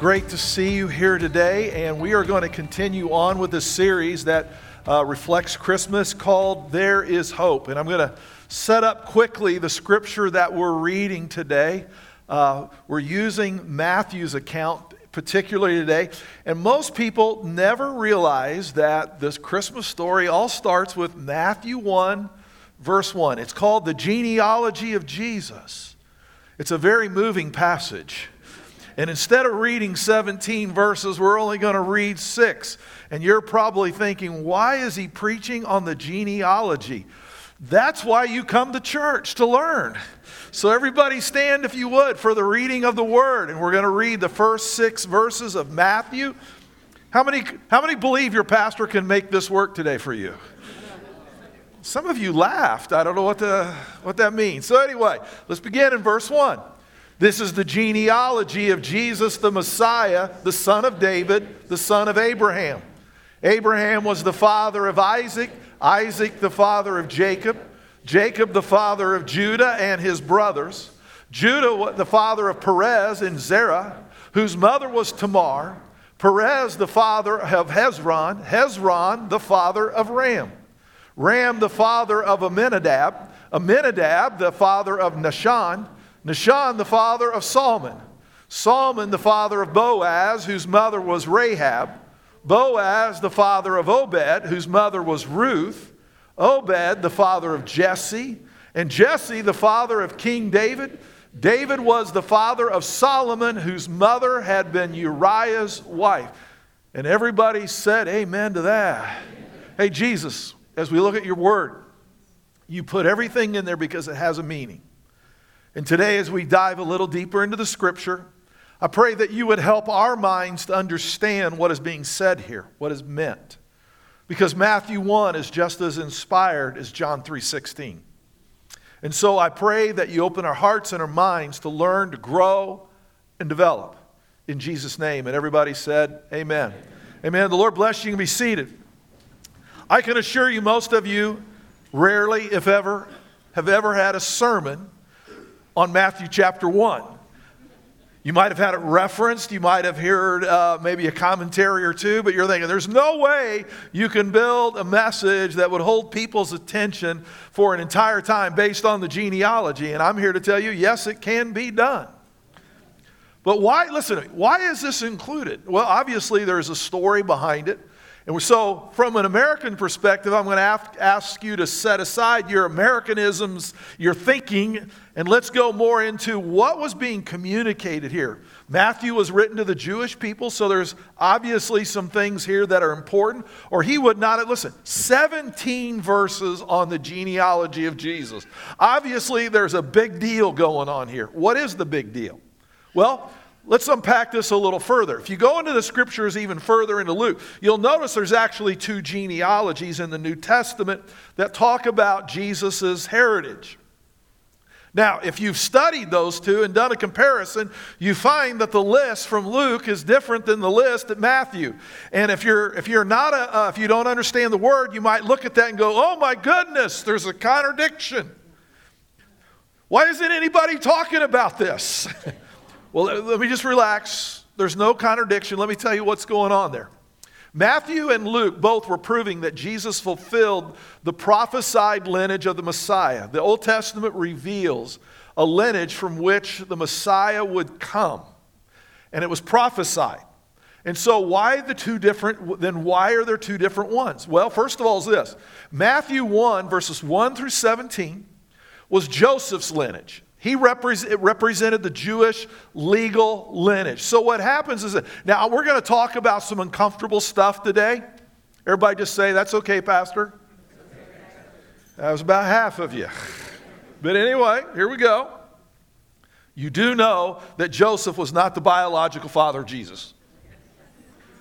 Great to see you here today, and we are going to continue on with this series that uh, reflects Christmas called There is Hope. And I'm going to set up quickly the scripture that we're reading today. Uh, we're using Matthew's account particularly today, and most people never realize that this Christmas story all starts with Matthew 1, verse 1. It's called the genealogy of Jesus. It's a very moving passage. And instead of reading 17 verses, we're only going to read six. And you're probably thinking, why is he preaching on the genealogy? That's why you come to church, to learn. So, everybody stand, if you would, for the reading of the word. And we're going to read the first six verses of Matthew. How many, how many believe your pastor can make this work today for you? Some of you laughed. I don't know what, the, what that means. So, anyway, let's begin in verse 1. This is the genealogy of Jesus the Messiah, the son of David, the son of Abraham. Abraham was the father of Isaac, Isaac the father of Jacob, Jacob the father of Judah and his brothers, Judah the father of Perez and Zerah, whose mother was Tamar, Perez the father of Hezron, Hezron the father of Ram. Ram, the father of Amminadab, Amminadab, the father of Nahshon, Nahshon, the father of Salmon, Salmon, the father of Boaz, whose mother was Rahab, Boaz, the father of Obed, whose mother was Ruth, Obed, the father of Jesse, and Jesse, the father of King David. David was the father of Solomon, whose mother had been Uriah's wife. And everybody said, Amen to that. Hey, Jesus, as we look at your word, you put everything in there because it has a meaning. And today, as we dive a little deeper into the scripture, I pray that you would help our minds to understand what is being said here, what is meant. Because Matthew 1 is just as inspired as John 3:16. And so I pray that you open our hearts and our minds to learn, to grow, and develop. In Jesus' name. And everybody said, Amen. Amen. The Lord bless you. and be seated. I can assure you, most of you rarely, if ever, have ever had a sermon on Matthew chapter 1. You might have had it referenced, you might have heard uh, maybe a commentary or two, but you're thinking there's no way you can build a message that would hold people's attention for an entire time based on the genealogy. And I'm here to tell you, yes, it can be done. But why, listen, why is this included? Well, obviously, there's a story behind it. And so, from an American perspective, I'm going to ask you to set aside your Americanisms, your thinking, and let's go more into what was being communicated here. Matthew was written to the Jewish people, so there's obviously some things here that are important, or he would not have, listen, 17 verses on the genealogy of Jesus. Obviously, there's a big deal going on here. What is the big deal? Well, Let's unpack this a little further. If you go into the scriptures even further into Luke, you'll notice there's actually two genealogies in the New Testament that talk about Jesus' heritage. Now, if you've studied those two and done a comparison, you find that the list from Luke is different than the list at Matthew. And if you're if you're not a, uh, if you don't understand the word, you might look at that and go, "Oh my goodness, there's a contradiction." Why isn't anybody talking about this? Well, let me just relax. There's no contradiction. Let me tell you what's going on there. Matthew and Luke both were proving that Jesus fulfilled the prophesied lineage of the Messiah. The Old Testament reveals a lineage from which the Messiah would come, and it was prophesied. And so, why the two different? Then, why are there two different ones? Well, first of all, is this Matthew 1, verses 1 through 17, was Joseph's lineage. He represented the Jewish legal lineage. So, what happens is that now we're going to talk about some uncomfortable stuff today. Everybody just say, That's okay, Pastor. That was about half of you. But anyway, here we go. you do know that Joseph was not the biological father of Jesus.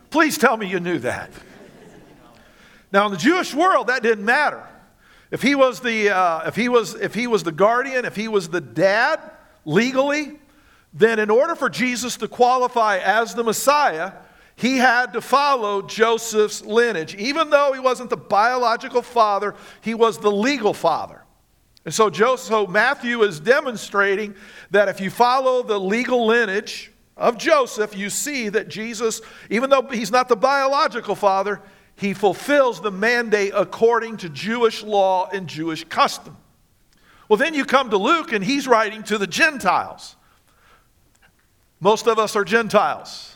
Please tell me you knew that. Now, in the Jewish world, that didn't matter. If he was the, uh, if he was, if he was the guardian, if he was the dad legally, then in order for Jesus to qualify as the Messiah, he had to follow Joseph's lineage. Even though he wasn't the biological father, he was the legal father. And so, Joseph, so Matthew is demonstrating that if you follow the legal lineage of Joseph, you see that Jesus, even though he's not the biological father, he fulfills the mandate according to Jewish law and Jewish custom. Well, then you come to Luke, and he's writing to the Gentiles. Most of us are Gentiles.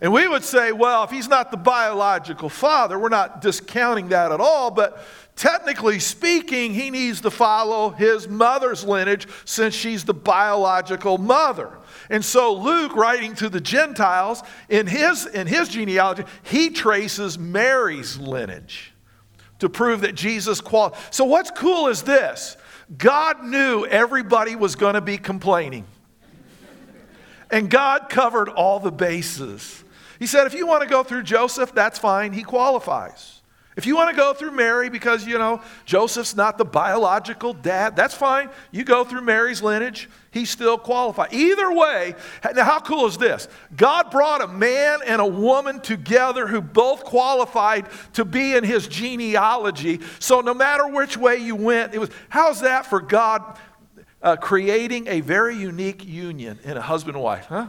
And we would say, well, if he's not the biological father, we're not discounting that at all, but technically speaking, he needs to follow his mother's lineage since she's the biological mother. And so Luke, writing to the Gentiles, in his, in his genealogy, he traces Mary's lineage to prove that Jesus qualified. So what's cool is this God knew everybody was going to be complaining. And God covered all the bases. He said, if you want to go through Joseph, that's fine. He qualifies. If you want to go through Mary because, you know, Joseph's not the biological dad, that's fine. You go through Mary's lineage, he's still qualified. Either way, now how cool is this? God brought a man and a woman together who both qualified to be in his genealogy. So no matter which way you went, it was, how's that for God uh, creating a very unique union in a husband and wife, huh?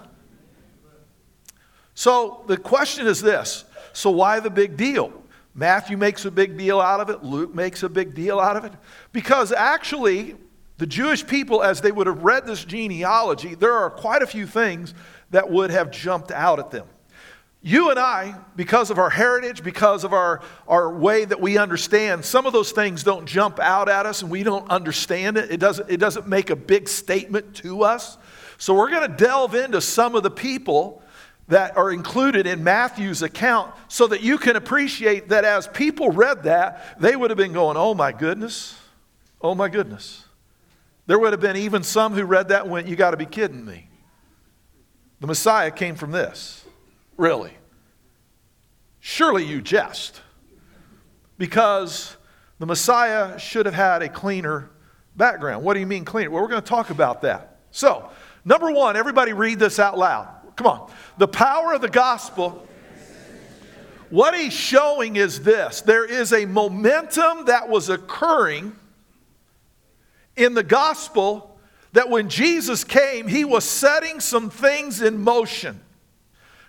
So the question is this so why the big deal? Matthew makes a big deal out of it, Luke makes a big deal out of it. Because actually, the Jewish people, as they would have read this genealogy, there are quite a few things that would have jumped out at them. You and I, because of our heritage, because of our, our way that we understand, some of those things don't jump out at us and we don't understand it. It doesn't, it doesn't make a big statement to us. So we're going to delve into some of the people that are included in Matthew's account so that you can appreciate that as people read that, they would have been going, oh my goodness, oh my goodness. There would have been even some who read that and went, you got to be kidding me. The Messiah came from this. Really? Surely you jest. Because the Messiah should have had a cleaner background. What do you mean cleaner? Well, we're going to talk about that. So, number one, everybody read this out loud. Come on. The power of the gospel. What he's showing is this there is a momentum that was occurring in the gospel that when Jesus came, he was setting some things in motion.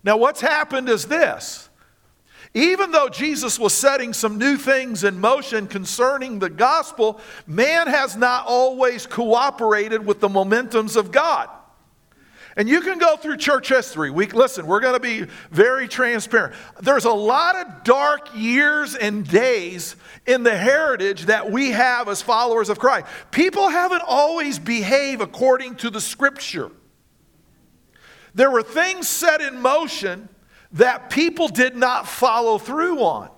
Now, what's happened is this. Even though Jesus was setting some new things in motion concerning the gospel, man has not always cooperated with the momentums of God. And you can go through church history. We, listen, we're going to be very transparent. There's a lot of dark years and days in the heritage that we have as followers of Christ. People haven't always behaved according to the scripture. There were things set in motion that people did not follow through on.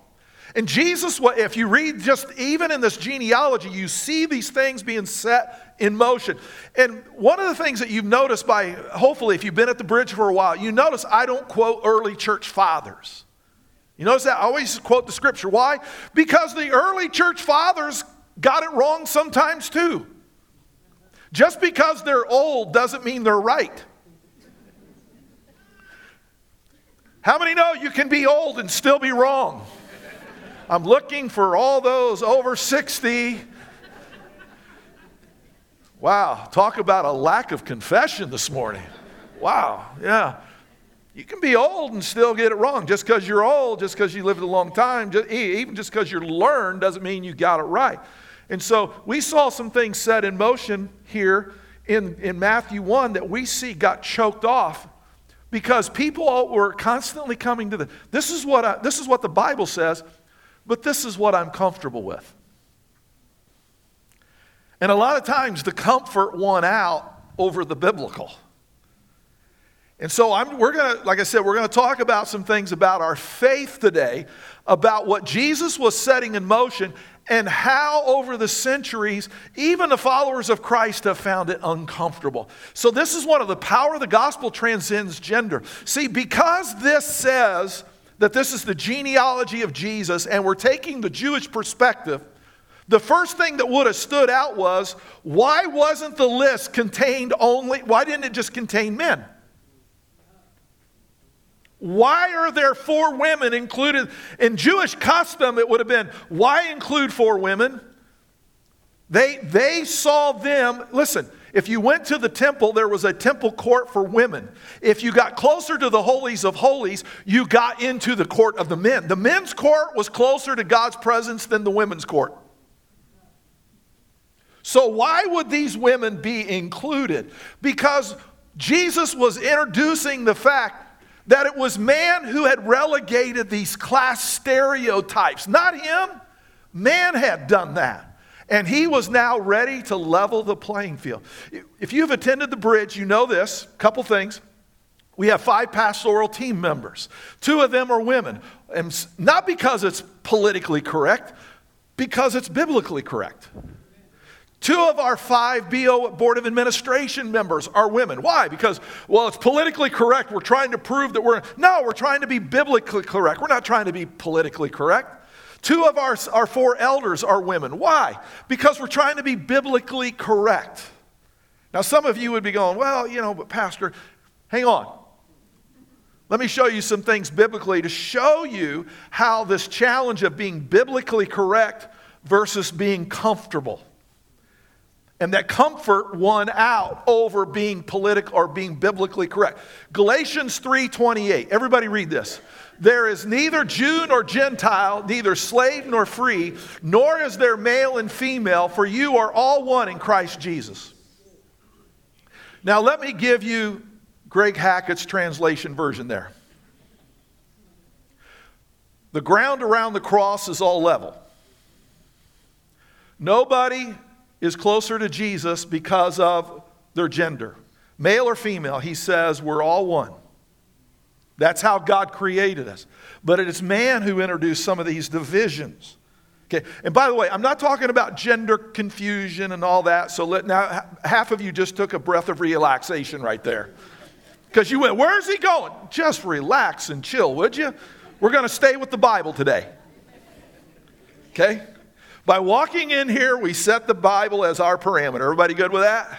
And Jesus, if you read just even in this genealogy, you see these things being set in motion. And one of the things that you've noticed by, hopefully, if you've been at the bridge for a while, you notice I don't quote early church fathers. You notice that? I always quote the scripture. Why? Because the early church fathers got it wrong sometimes too. Just because they're old doesn't mean they're right. How many know you can be old and still be wrong? I'm looking for all those over 60. Wow, talk about a lack of confession this morning. Wow, yeah. You can be old and still get it wrong. Just because you're old, just because you lived a long time, just, even just because you're learned doesn't mean you got it right. And so we saw some things set in motion here in, in Matthew 1 that we see got choked off because people were constantly coming to the this is what I, this is what the bible says but this is what i'm comfortable with and a lot of times the comfort won out over the biblical and so I'm, we're going to like i said we're going to talk about some things about our faith today about what jesus was setting in motion and how over the centuries, even the followers of Christ have found it uncomfortable. So, this is one of the power of the gospel transcends gender. See, because this says that this is the genealogy of Jesus and we're taking the Jewish perspective, the first thing that would have stood out was why wasn't the list contained only, why didn't it just contain men? Why are there four women included? In Jewish custom, it would have been why include four women? They, they saw them, listen, if you went to the temple, there was a temple court for women. If you got closer to the holies of holies, you got into the court of the men. The men's court was closer to God's presence than the women's court. So, why would these women be included? Because Jesus was introducing the fact that it was man who had relegated these class stereotypes, not him. Man had done that. And he was now ready to level the playing field. If you've attended the bridge, you know this couple things. We have five pastoral team members. Two of them are women. And not because it's politically correct, because it's biblically correct. Two of our five BO Board of Administration members are women. Why? Because, well, it's politically correct. We're trying to prove that we're, no, we're trying to be biblically correct. We're not trying to be politically correct. Two of our, our four elders are women. Why? Because we're trying to be biblically correct. Now, some of you would be going, well, you know, but Pastor, hang on. Let me show you some things biblically to show you how this challenge of being biblically correct versus being comfortable and that comfort won out over being political or being biblically correct. Galatians 3:28. Everybody read this. There is neither Jew nor Gentile, neither slave nor free, nor is there male and female, for you are all one in Christ Jesus. Now let me give you Greg Hackett's translation version there. The ground around the cross is all level. Nobody is closer to Jesus because of their gender. Male or female, he says, we're all one. That's how God created us. But it is man who introduced some of these divisions. Okay, and by the way, I'm not talking about gender confusion and all that. So let, now, half of you just took a breath of relaxation right there. Because you went, where's he going? Just relax and chill, would you? We're going to stay with the Bible today. Okay? By walking in here, we set the Bible as our parameter. Everybody good with that?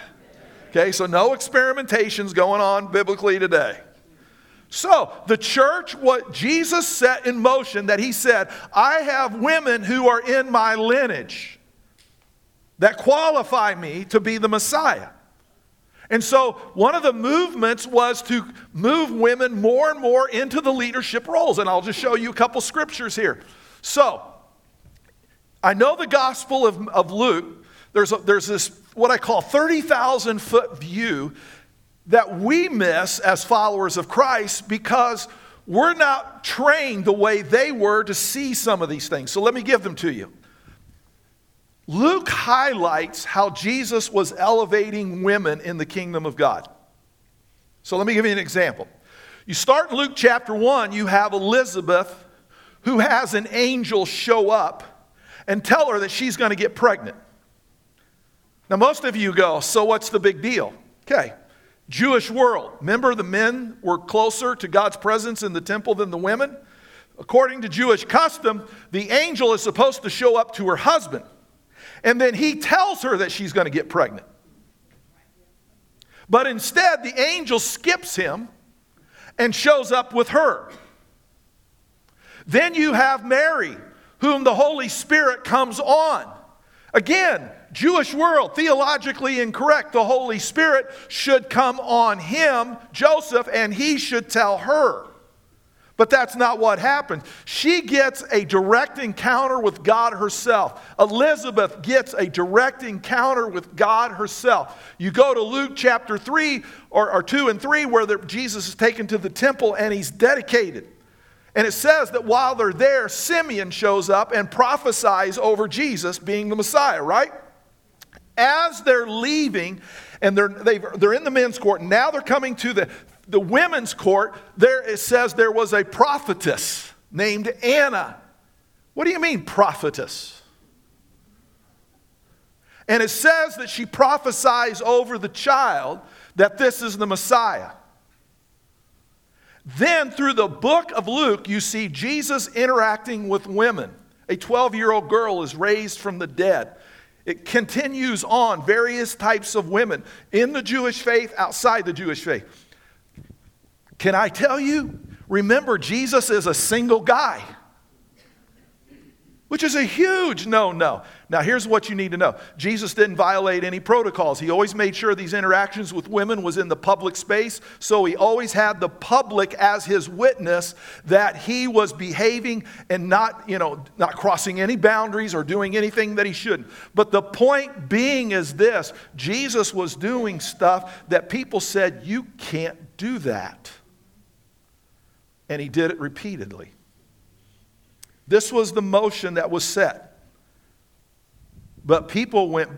Okay, so no experimentations going on biblically today. So, the church, what Jesus set in motion, that he said, I have women who are in my lineage that qualify me to be the Messiah. And so, one of the movements was to move women more and more into the leadership roles. And I'll just show you a couple scriptures here. So, I know the Gospel of, of Luke, there's, a, there's this, what I call 30,000 foot view that we miss as followers of Christ because we're not trained the way they were to see some of these things. So let me give them to you. Luke highlights how Jesus was elevating women in the kingdom of God. So let me give you an example. You start in Luke chapter 1, you have Elizabeth who has an angel show up and tell her that she's going to get pregnant. Now, most of you go, so what's the big deal? Okay, Jewish world. Remember, the men were closer to God's presence in the temple than the women? According to Jewish custom, the angel is supposed to show up to her husband, and then he tells her that she's going to get pregnant. But instead, the angel skips him and shows up with her. Then you have Mary, whom the Holy Spirit comes on. Again, Jewish world, theologically incorrect. The Holy Spirit should come on him, Joseph, and he should tell her. But that's not what happened. She gets a direct encounter with God herself. Elizabeth gets a direct encounter with God herself. You go to Luke chapter 3 or, or 2 and 3, where the, Jesus is taken to the temple and he's dedicated. And it says that while they're there, Simeon shows up and prophesies over Jesus being the Messiah, right? As they're leaving, and they're, they are in the men's court, now they're coming to the, the women's court. There it says there was a prophetess named Anna. What do you mean, prophetess? And it says that she prophesies over the child that this is the Messiah. Then, through the book of Luke, you see Jesus interacting with women. A 12 year old girl is raised from the dead. It continues on, various types of women in the Jewish faith, outside the Jewish faith. Can I tell you? Remember, Jesus is a single guy which is a huge no no. Now, here's what you need to know Jesus didn't violate any protocols. He always made sure these interactions with women was in the public space, so he always had the public as his witness that he was behaving and not, you know, not crossing any boundaries or doing anything that he shouldn't. But the point being is this Jesus was doing stuff that people said, You can't do that. And he did it repeatedly. This was the motion that was set. But people went,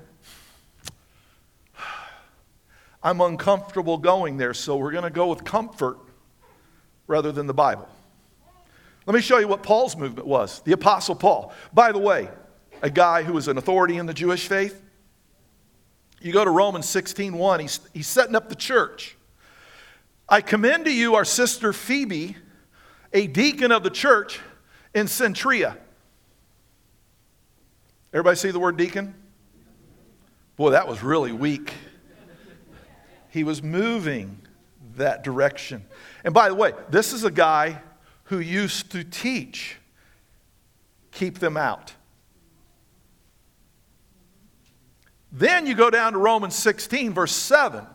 I'm uncomfortable going there, so we're going to go with comfort rather than the Bible. Let me show you what Paul's movement was the Apostle Paul. By the way, a guy who was an authority in the Jewish faith. You go to Romans 16 1, he's, he's setting up the church. I commend to you our sister Phoebe, a deacon of the church in Cenchrea. Everybody see the word deacon? Boy, that was really weak. He was moving that direction. And by the way, this is a guy who used to teach keep them out. Then you go down to Romans 16, verse 7.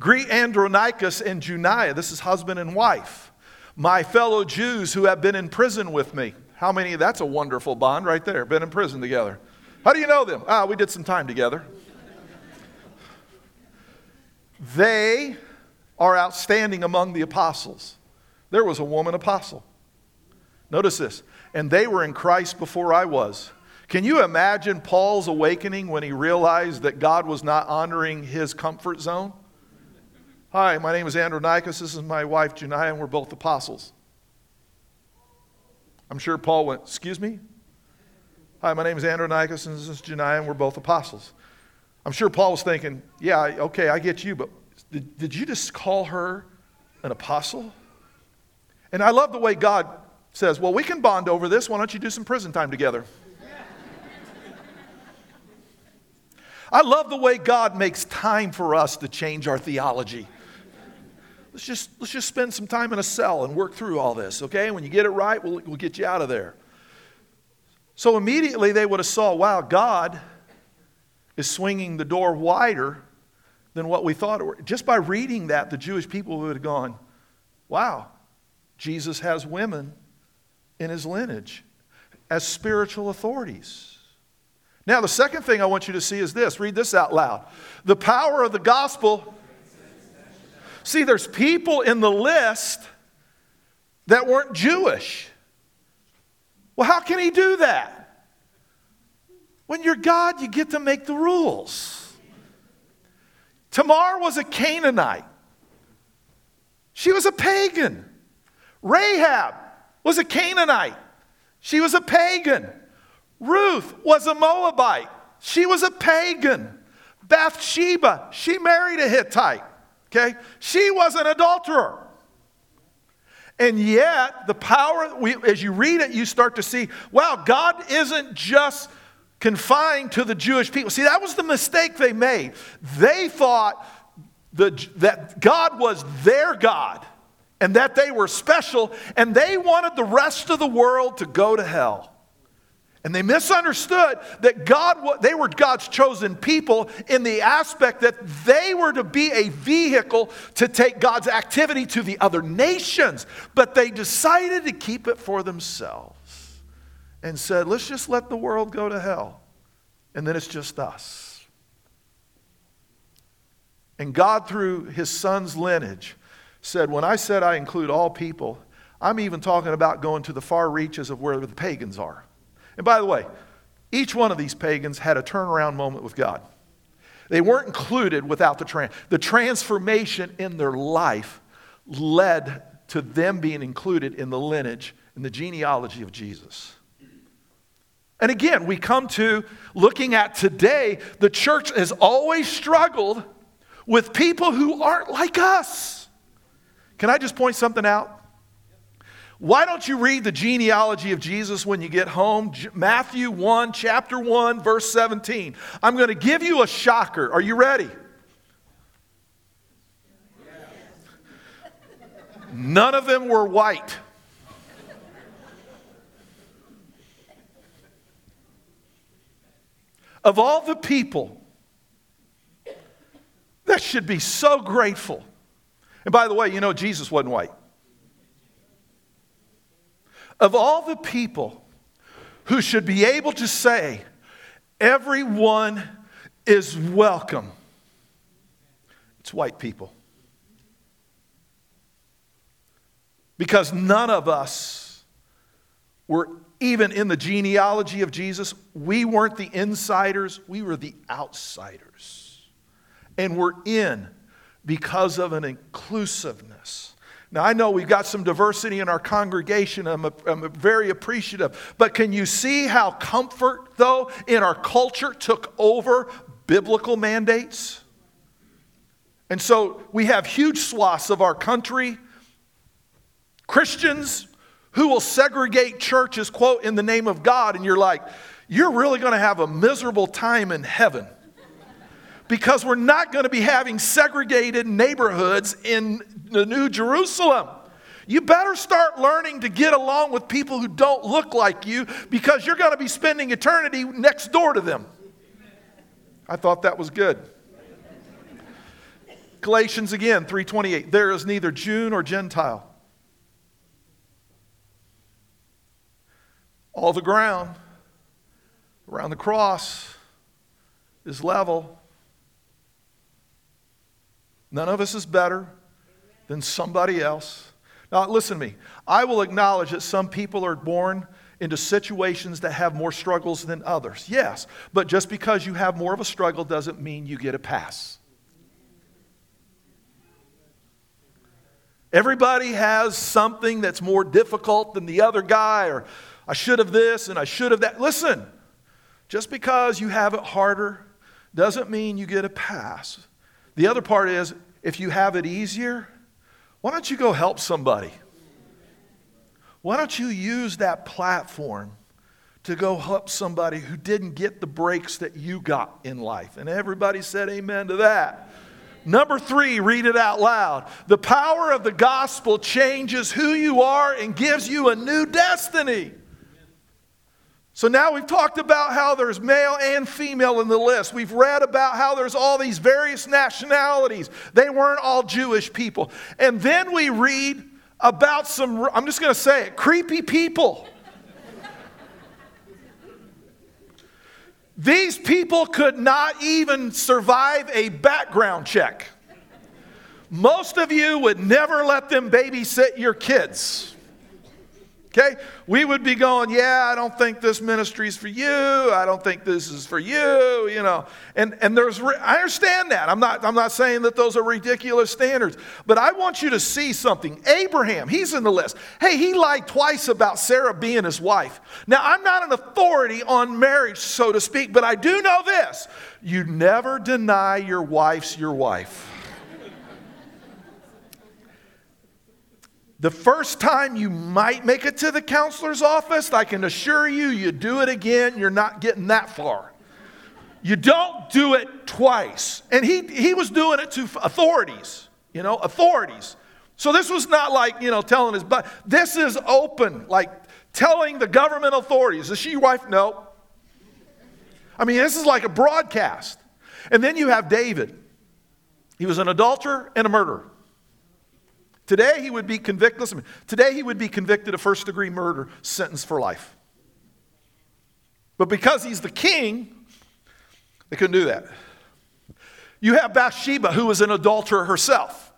Greet Andronicus and Junia. This is husband and wife my fellow Jews who have been in prison with me. How many? That's a wonderful bond right there. Been in prison together. How do you know them? Ah, we did some time together. They are outstanding among the apostles. There was a woman apostle. Notice this. And they were in Christ before I was. Can you imagine Paul's awakening when he realized that God was not honoring his comfort zone? Hi, my name is Andronicus. This is my wife, Junia, and we're both apostles. I'm sure Paul went, Excuse me? Hi, my name is Andronicus, and this is Junia, and we're both apostles. I'm sure Paul was thinking, Yeah, okay, I get you, but did, did you just call her an apostle? And I love the way God says, Well, we can bond over this. Why don't you do some prison time together? I love the way God makes time for us to change our theology. Let's just, let's just spend some time in a cell and work through all this, okay? When you get it right, we'll, we'll get you out of there. So immediately they would have saw, wow, God is swinging the door wider than what we thought. Just by reading that, the Jewish people would have gone, wow, Jesus has women in his lineage as spiritual authorities. Now, the second thing I want you to see is this read this out loud. The power of the gospel See, there's people in the list that weren't Jewish. Well, how can he do that? When you're God, you get to make the rules. Tamar was a Canaanite, she was a pagan. Rahab was a Canaanite, she was a pagan. Ruth was a Moabite, she was a pagan. Bathsheba, she married a Hittite. Okay? She was an adulterer. And yet, the power, we, as you read it, you start to see wow, God isn't just confined to the Jewish people. See, that was the mistake they made. They thought the, that God was their God and that they were special, and they wanted the rest of the world to go to hell. And they misunderstood that God, they were God's chosen people in the aspect that they were to be a vehicle to take God's activity to the other nations. But they decided to keep it for themselves and said, let's just let the world go to hell. And then it's just us. And God, through his son's lineage, said, When I said I include all people, I'm even talking about going to the far reaches of where the pagans are. And by the way, each one of these pagans had a turnaround moment with God. They weren't included without the trans. The transformation in their life led to them being included in the lineage, in the genealogy of Jesus. And again, we come to looking at today, the church has always struggled with people who aren't like us. Can I just point something out? Why don't you read the genealogy of Jesus when you get home? Matthew 1, chapter 1, verse 17. I'm going to give you a shocker. Are you ready? None of them were white. Of all the people that should be so grateful. And by the way, you know, Jesus wasn't white. Of all the people who should be able to say, everyone is welcome, it's white people. Because none of us were even in the genealogy of Jesus, we weren't the insiders, we were the outsiders. And we're in because of an inclusiveness. Now, I know we've got some diversity in our congregation. I'm, a, I'm very appreciative. But can you see how comfort, though, in our culture took over biblical mandates? And so we have huge swaths of our country, Christians who will segregate churches, quote, in the name of God, and you're like, you're really going to have a miserable time in heaven. Because we're not going to be having segregated neighborhoods in the New Jerusalem. You better start learning to get along with people who don't look like you because you're going to be spending eternity next door to them. I thought that was good. Galatians again 3:28 There is neither Jew nor Gentile All the ground around the cross is level. None of us is better than somebody else. Now, listen to me. I will acknowledge that some people are born into situations that have more struggles than others. Yes, but just because you have more of a struggle doesn't mean you get a pass. Everybody has something that's more difficult than the other guy, or I should have this and I should have that. Listen, just because you have it harder doesn't mean you get a pass. The other part is if you have it easier, why don't you go help somebody? Why don't you use that platform to go help somebody who didn't get the breaks that you got in life? And everybody said amen to that. Number three, read it out loud. The power of the gospel changes who you are and gives you a new destiny. So now we've talked about how there's male and female in the list. We've read about how there's all these various nationalities. They weren't all Jewish people. And then we read about some, I'm just going to say it, creepy people. These people could not even survive a background check. Most of you would never let them babysit your kids. Okay? We would be going, yeah, I don't think this ministry is for you. I don't think this is for you, you know. And, and there's, I understand that. I'm not, I'm not saying that those are ridiculous standards, but I want you to see something. Abraham, he's in the list. Hey, he lied twice about Sarah being his wife. Now, I'm not an authority on marriage, so to speak, but I do know this. You never deny your wife's your wife. The first time you might make it to the counselor's office, I can assure you, you do it again, you're not getting that far. You don't do it twice. And he, he was doing it to authorities, you know, authorities. So this was not like, you know, telling his, but this is open, like telling the government authorities, is she your wife? No. I mean, this is like a broadcast. And then you have David. He was an adulterer and a murderer. Today he would be convicted, listen, today he would be convicted of first degree murder, sentenced for life. But because he's the king, they couldn't do that. You have Bathsheba, who was an adulterer herself.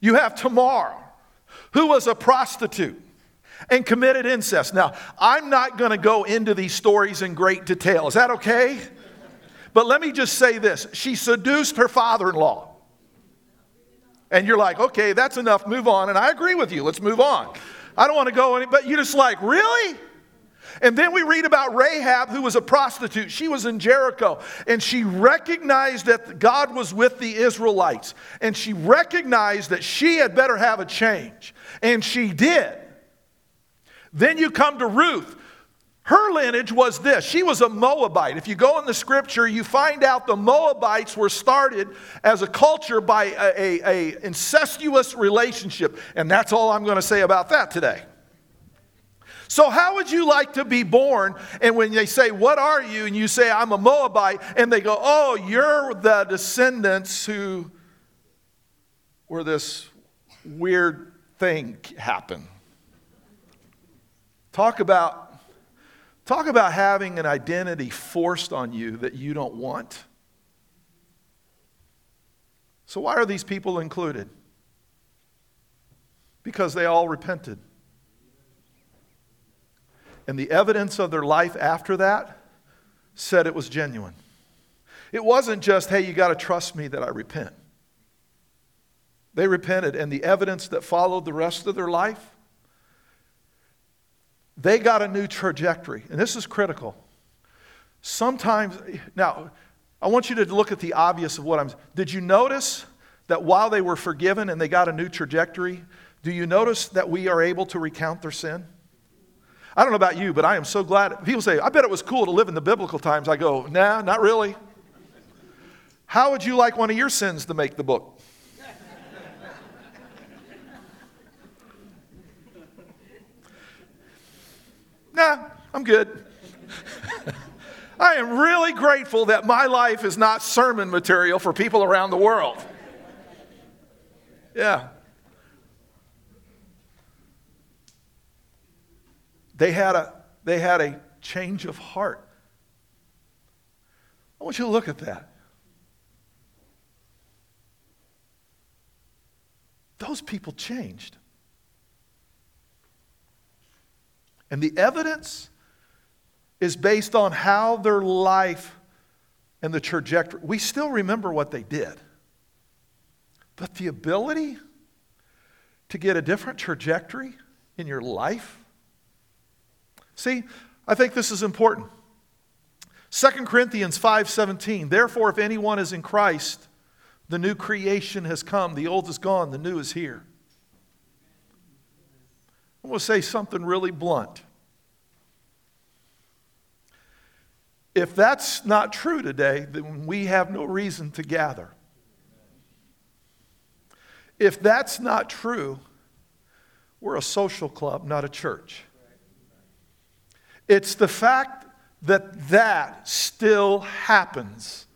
You have Tamar, who was a prostitute and committed incest. Now, I'm not going to go into these stories in great detail. Is that okay? But let me just say this she seduced her father in law. And you're like, okay, that's enough, move on. And I agree with you, let's move on. I don't want to go any, but you're just like, really? And then we read about Rahab, who was a prostitute. She was in Jericho, and she recognized that God was with the Israelites, and she recognized that she had better have a change, and she did. Then you come to Ruth. Her lineage was this. She was a Moabite. If you go in the scripture, you find out the Moabites were started as a culture by a, a, a incestuous relationship. And that's all I'm going to say about that today. So, how would you like to be born? And when they say, What are you? and you say, I'm a Moabite, and they go, Oh, you're the descendants who where this weird thing happened. Talk about, talk about having an identity forced on you that you don't want. So, why are these people included? Because they all repented. And the evidence of their life after that said it was genuine. It wasn't just, hey, you got to trust me that I repent. They repented, and the evidence that followed the rest of their life, they got a new trajectory. And this is critical. Sometimes, now, I want you to look at the obvious of what I'm. Did you notice that while they were forgiven and they got a new trajectory, do you notice that we are able to recount their sin? I don't know about you, but I am so glad. People say, I bet it was cool to live in the biblical times. I go, nah, not really. How would you like one of your sins to make the book? Nah, I'm good. I am really grateful that my life is not sermon material for people around the world. Yeah. They had a, they had a change of heart. I want you to look at that. Those people changed. And the evidence is based on how their life and the trajectory. We still remember what they did. But the ability to get a different trajectory in your life See, I think this is important. 2 Corinthians 5:17 Therefore if anyone is in Christ the new creation has come the old is gone the new is here. I'm going to say something really blunt. If that's not true today, then we have no reason to gather. If that's not true, we're a social club, not a church. It's the fact that that still happens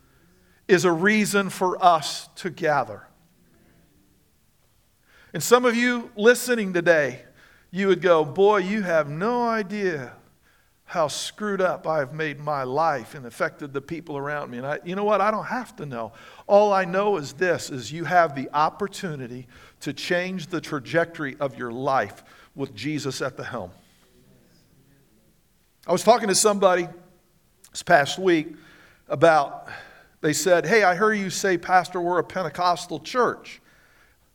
is a reason for us to gather. And some of you listening today, you would go, Boy, you have no idea how screwed up I've made my life and affected the people around me. And I, you know what? I don't have to know. All I know is this is you have the opportunity to change the trajectory of your life with Jesus at the helm. I was talking to somebody this past week about, they said, Hey, I heard you say, Pastor, we're a Pentecostal church.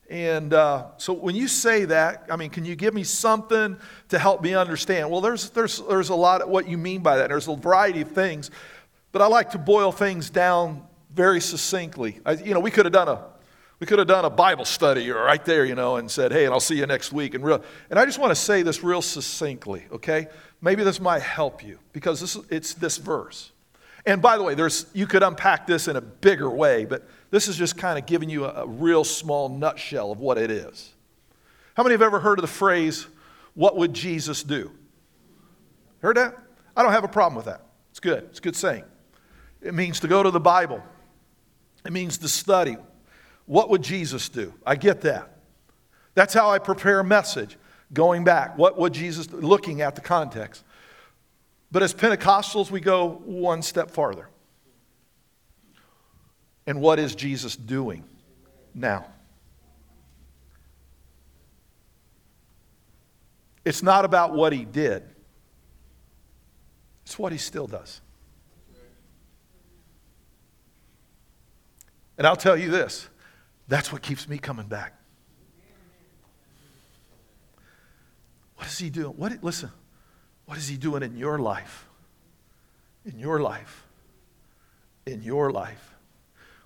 And uh, so when you say that, I mean, can you give me something to help me understand? Well, there's, there's, there's a lot of what you mean by that. There's a variety of things, but I like to boil things down very succinctly. I, you know, we could have done a we could have done a Bible study right there, you know, and said, hey, and I'll see you next week. And, real, and I just want to say this real succinctly, okay? Maybe this might help you because this, it's this verse. And by the way, there's, you could unpack this in a bigger way, but this is just kind of giving you a, a real small nutshell of what it is. How many have ever heard of the phrase, what would Jesus do? Heard that? I don't have a problem with that. It's good. It's a good saying. It means to go to the Bible, it means to study. What would Jesus do? I get that. That's how I prepare a message going back. What would Jesus, looking at the context. But as Pentecostals, we go one step farther. And what is Jesus doing now? It's not about what he did, it's what he still does. And I'll tell you this that's what keeps me coming back. What is he doing? What, listen, What is He doing in your life? In your life. In your life.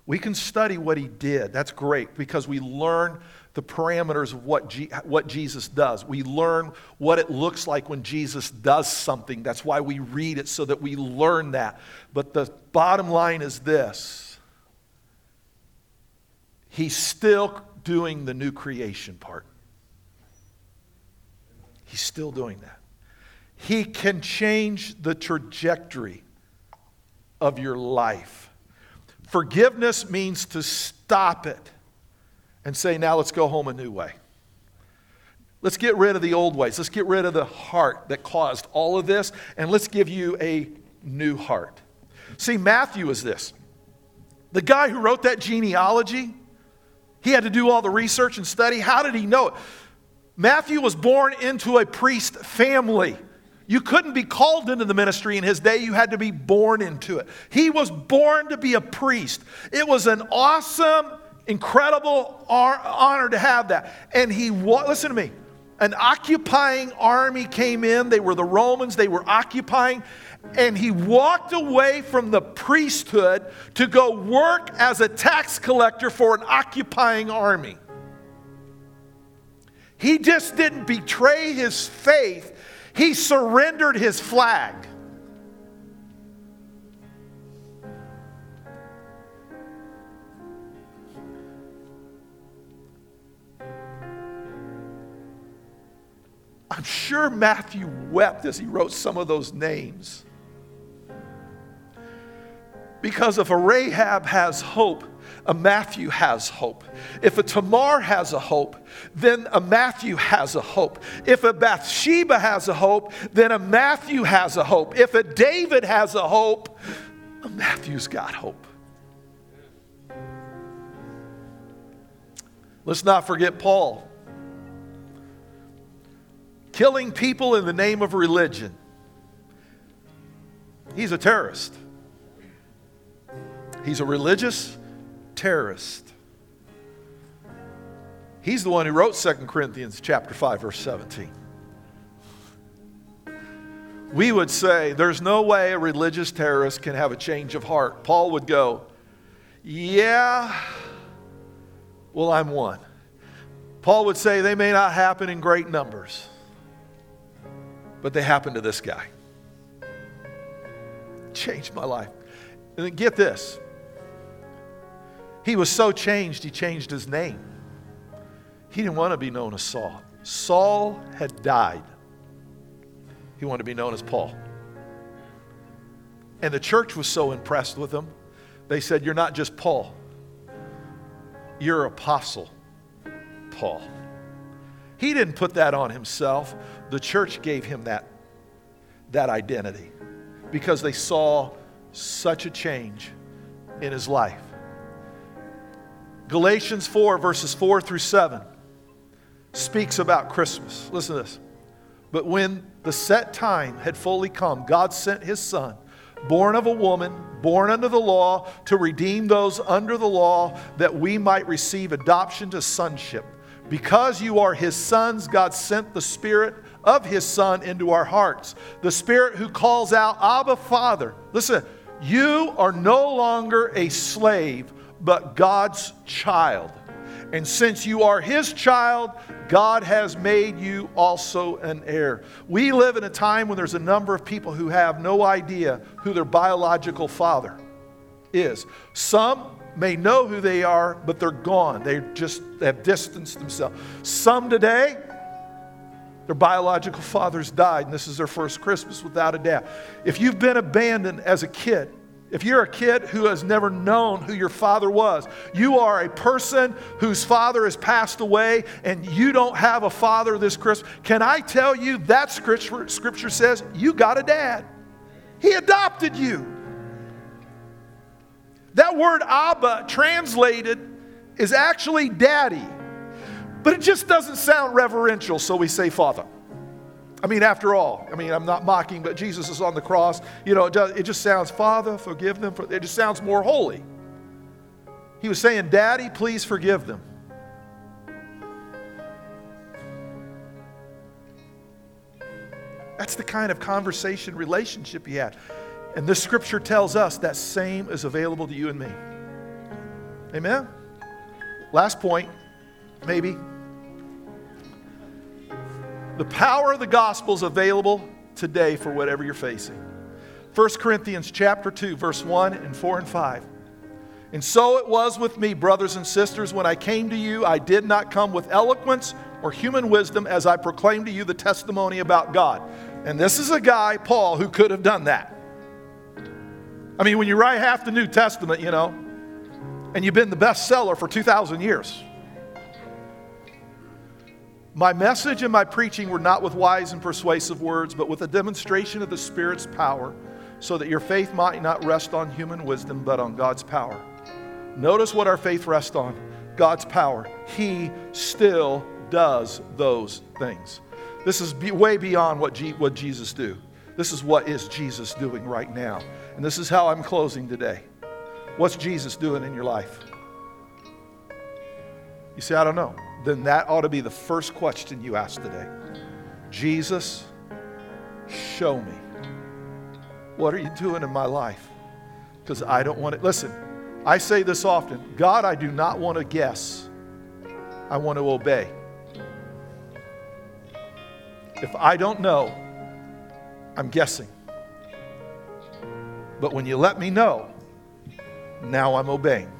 We can study what He did. That's great because we learn the parameters of what, what Jesus does. We learn what it looks like when Jesus does something. That's why we read it so that we learn that. But the bottom line is this He's still doing the new creation part. He's still doing that. He can change the trajectory of your life. Forgiveness means to stop it and say, now let's go home a new way. Let's get rid of the old ways. Let's get rid of the heart that caused all of this, and let's give you a new heart. See, Matthew is this. The guy who wrote that genealogy, he had to do all the research and study. How did he know it? Matthew was born into a priest family. You couldn't be called into the ministry in his day, you had to be born into it. He was born to be a priest. It was an awesome, incredible honor to have that. And he, listen to me, an occupying army came in. They were the Romans, they were occupying. And he walked away from the priesthood to go work as a tax collector for an occupying army. He just didn't betray his faith, he surrendered his flag. I'm sure Matthew wept as he wrote some of those names. Because if a Rahab has hope, a Matthew has hope. If a Tamar has a hope, then a Matthew has a hope. If a Bathsheba has a hope, then a Matthew has a hope. If a David has a hope, a Matthew's got hope. Let's not forget Paul. Killing people in the name of religion. He's a terrorist. He's a religious terrorist. He's the one who wrote 2 Corinthians chapter 5 verse 17. We would say there's no way a religious terrorist can have a change of heart. Paul would go, "Yeah, well I'm one." Paul would say they may not happen in great numbers, but they happen to this guy. Changed my life. And then get this. He was so changed, he changed his name. He didn't want to be known as Saul. Saul had died. He wanted to be known as Paul. And the church was so impressed with him, they said, You're not just Paul, you're Apostle Paul. He didn't put that on himself. The church gave him that, that identity because they saw such a change in his life. Galatians 4, verses 4 through 7, speaks about Christmas. Listen to this. But when the set time had fully come, God sent his son, born of a woman, born under the law, to redeem those under the law, that we might receive adoption to sonship. Because you are his sons, God sent the Spirit of his Son into our hearts. The Spirit who calls out, Abba, Father. Listen, you are no longer a slave but God's child. And since you are his child, God has made you also an heir. We live in a time when there's a number of people who have no idea who their biological father is. Some may know who they are, but they're gone. They just have distanced themselves. Some today, their biological fathers died, and this is their first Christmas without a dad. If you've been abandoned as a kid, if you're a kid who has never known who your father was, you are a person whose father has passed away and you don't have a father this Christmas. Can I tell you that scripture, scripture says you got a dad? He adopted you. That word Abba translated is actually daddy, but it just doesn't sound reverential, so we say father. I mean, after all, I mean, I'm not mocking, but Jesus is on the cross. You know, it, does, it just sounds, Father, forgive them. For, it just sounds more holy. He was saying, Daddy, please forgive them. That's, the kind of conversation, relationship he had. And this scripture tells us that same is available to you and me. Amen? Last point, maybe. The power of the gospel is available today for whatever you're facing. 1 Corinthians chapter 2 verse 1 and 4 and 5. And so it was with me, brothers and sisters, when I came to you, I did not come with eloquence or human wisdom as I proclaimed to you the testimony about God. And this is a guy, Paul, who could have done that. I mean, when you write half the New Testament, you know, and you've been the bestseller for 2,000 years. My message and my preaching were not with wise and persuasive words, but with a demonstration of the Spirit's power, so that your faith might not rest on human wisdom, but on God's power. Notice what our faith rests on God's power. He still does those things. This is be, way beyond what, G, what Jesus do. This is what is Jesus doing right now. And this is how I'm closing today. What's Jesus doing in your life? You say, I don't know. Then that ought to be the first question you ask today. Jesus, show me. What are you doing in my life? Because I don't want it. Listen, I say this often God, I do not want to guess, I want to obey. If I don't know, I'm guessing. But when you let me know, now I'm obeying.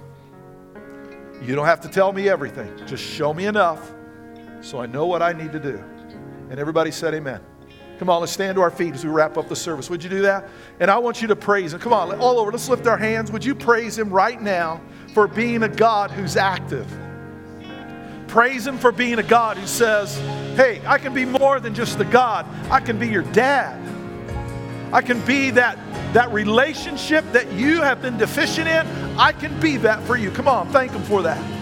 You don't have to tell me everything. Just show me enough so I know what I need to do. And everybody said, Amen. Come on, let's stand to our feet as we wrap up the service. Would you do that? And I want you to praise Him. Come on, all over. Let's lift our hands. Would you praise Him right now for being a God who's active? Praise Him for being a God who says, Hey, I can be more than just the God, I can be your dad. I can be that, that relationship that you have been deficient in. I can be that for you. Come on, thank Him for that.